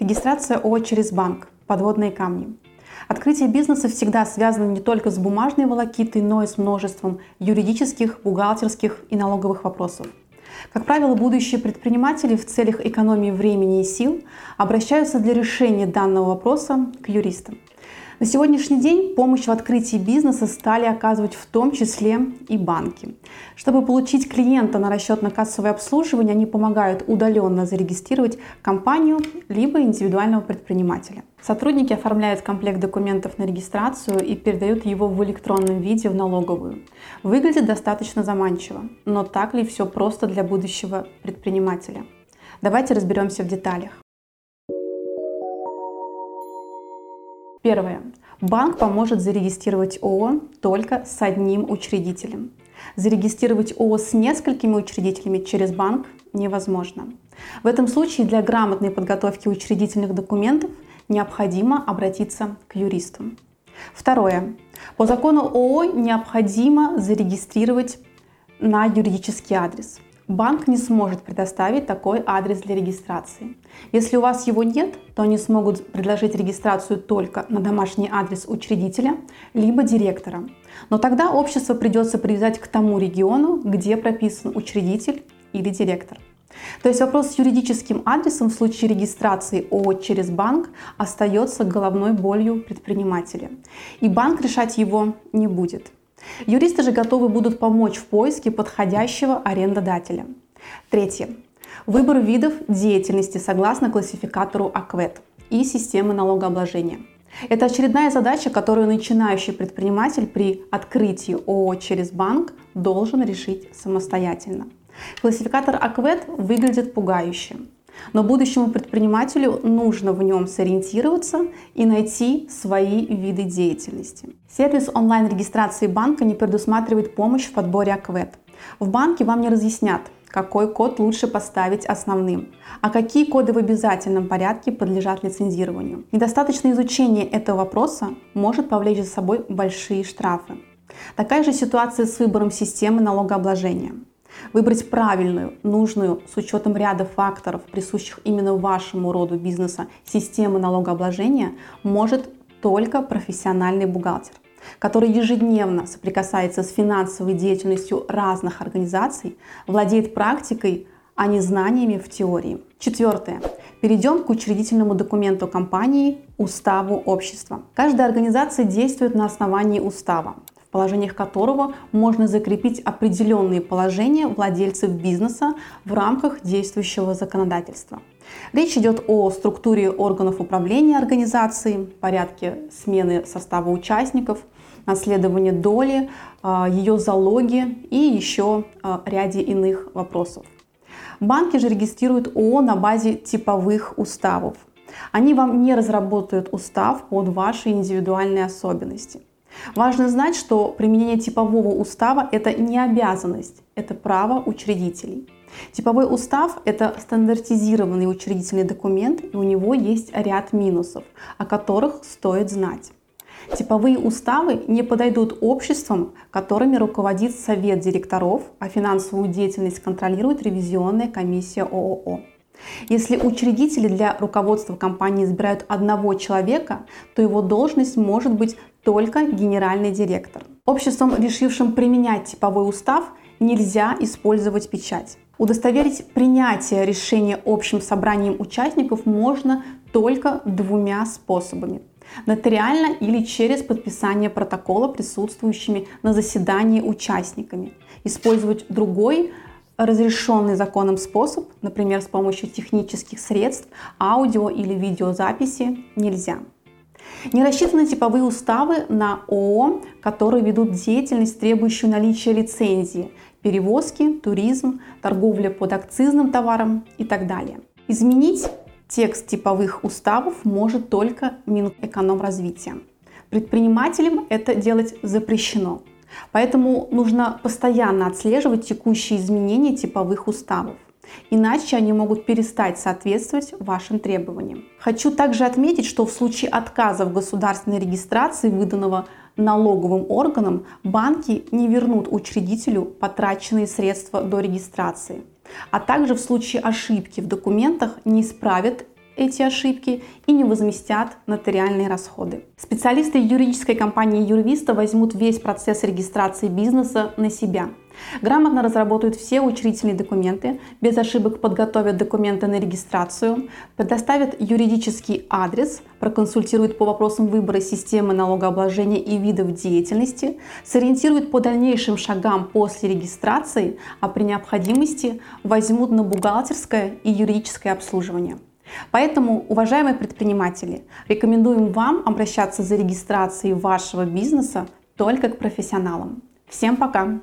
Регистрация ООО через банк. Подводные камни. Открытие бизнеса всегда связано не только с бумажной волокитой, но и с множеством юридических, бухгалтерских и налоговых вопросов. Как правило, будущие предприниматели в целях экономии времени и сил обращаются для решения данного вопроса к юристам. На сегодняшний день помощь в открытии бизнеса стали оказывать в том числе и банки. Чтобы получить клиента на расчетно-кассовое обслуживание, они помогают удаленно зарегистрировать компанию либо индивидуального предпринимателя. Сотрудники оформляют комплект документов на регистрацию и передают его в электронном виде в налоговую. Выглядит достаточно заманчиво, но так ли все просто для будущего предпринимателя? Давайте разберемся в деталях. Первое. Банк поможет зарегистрировать ООО только с одним учредителем. Зарегистрировать ООО с несколькими учредителями через банк невозможно. В этом случае для грамотной подготовки учредительных документов необходимо обратиться к юристу. Второе. По закону ООО необходимо зарегистрировать на юридический адрес – банк не сможет предоставить такой адрес для регистрации. Если у вас его нет, то они смогут предложить регистрацию только на домашний адрес учредителя либо директора. Но тогда общество придется привязать к тому региону, где прописан учредитель или директор. То есть вопрос с юридическим адресом в случае регистрации ООО через банк остается головной болью предпринимателя. И банк решать его не будет. Юристы же готовы будут помочь в поиске подходящего арендодателя. Третье. Выбор видов деятельности согласно классификатору АКВЭД и системы налогообложения. Это очередная задача, которую начинающий предприниматель при открытии ООО через банк должен решить самостоятельно. Классификатор АКВЭД выглядит пугающе. Но будущему предпринимателю нужно в нем сориентироваться и найти свои виды деятельности. Сервис онлайн-регистрации банка не предусматривает помощь в подборе АКВЭД. В банке вам не разъяснят, какой код лучше поставить основным, а какие коды в обязательном порядке подлежат лицензированию. Недостаточное изучение этого вопроса может повлечь за собой большие штрафы. Такая же ситуация с выбором системы налогообложения. Выбрать правильную, нужную, с учетом ряда факторов, присущих именно вашему роду бизнеса, систему налогообложения может только профессиональный бухгалтер который ежедневно соприкасается с финансовой деятельностью разных организаций, владеет практикой, а не знаниями в теории. Четвертое. Перейдем к учредительному документу компании – уставу общества. Каждая организация действует на основании устава положениях которого можно закрепить определенные положения владельцев бизнеса в рамках действующего законодательства. Речь идет о структуре органов управления организацией, порядке смены состава участников, наследовании доли, а, ее залоги и еще а, ряде иных вопросов. Банки же регистрируют ООО на базе типовых уставов. Они вам не разработают устав под ваши индивидуальные особенности – Важно знать, что применение типового устава – это не обязанность, это право учредителей. Типовой устав – это стандартизированный учредительный документ, и у него есть ряд минусов, о которых стоит знать. Типовые уставы не подойдут обществам, которыми руководит совет директоров, а финансовую деятельность контролирует ревизионная комиссия ООО. Если учредители для руководства компании избирают одного человека, то его должность может быть только генеральный директор. Обществом, решившим применять типовой устав, нельзя использовать печать. Удостоверить принятие решения общим собранием участников можно только двумя способами. Нотариально или через подписание протокола присутствующими на заседании участниками. Использовать другой разрешенный законом способ, например, с помощью технических средств, аудио или видеозаписи, нельзя. Не рассчитаны типовые уставы на ООО, которые ведут деятельность, требующую наличия лицензии, перевозки, туризм, торговля под акцизным товаром и так далее. Изменить текст типовых уставов может только Минэкономразвития. Предпринимателям это делать запрещено. Поэтому нужно постоянно отслеживать текущие изменения типовых уставов. Иначе они могут перестать соответствовать вашим требованиям. Хочу также отметить, что в случае отказа в государственной регистрации, выданного налоговым органам, банки не вернут учредителю потраченные средства до регистрации. А также в случае ошибки в документах не исправят эти ошибки и не возместят нотариальные расходы. Специалисты юридической компании Юрвиста возьмут весь процесс регистрации бизнеса на себя. Грамотно разработают все учредительные документы, без ошибок подготовят документы на регистрацию, предоставят юридический адрес, проконсультируют по вопросам выбора системы налогообложения и видов деятельности, сориентируют по дальнейшим шагам после регистрации, а при необходимости возьмут на бухгалтерское и юридическое обслуживание. Поэтому, уважаемые предприниматели, рекомендуем вам обращаться за регистрацией вашего бизнеса только к профессионалам. Всем пока!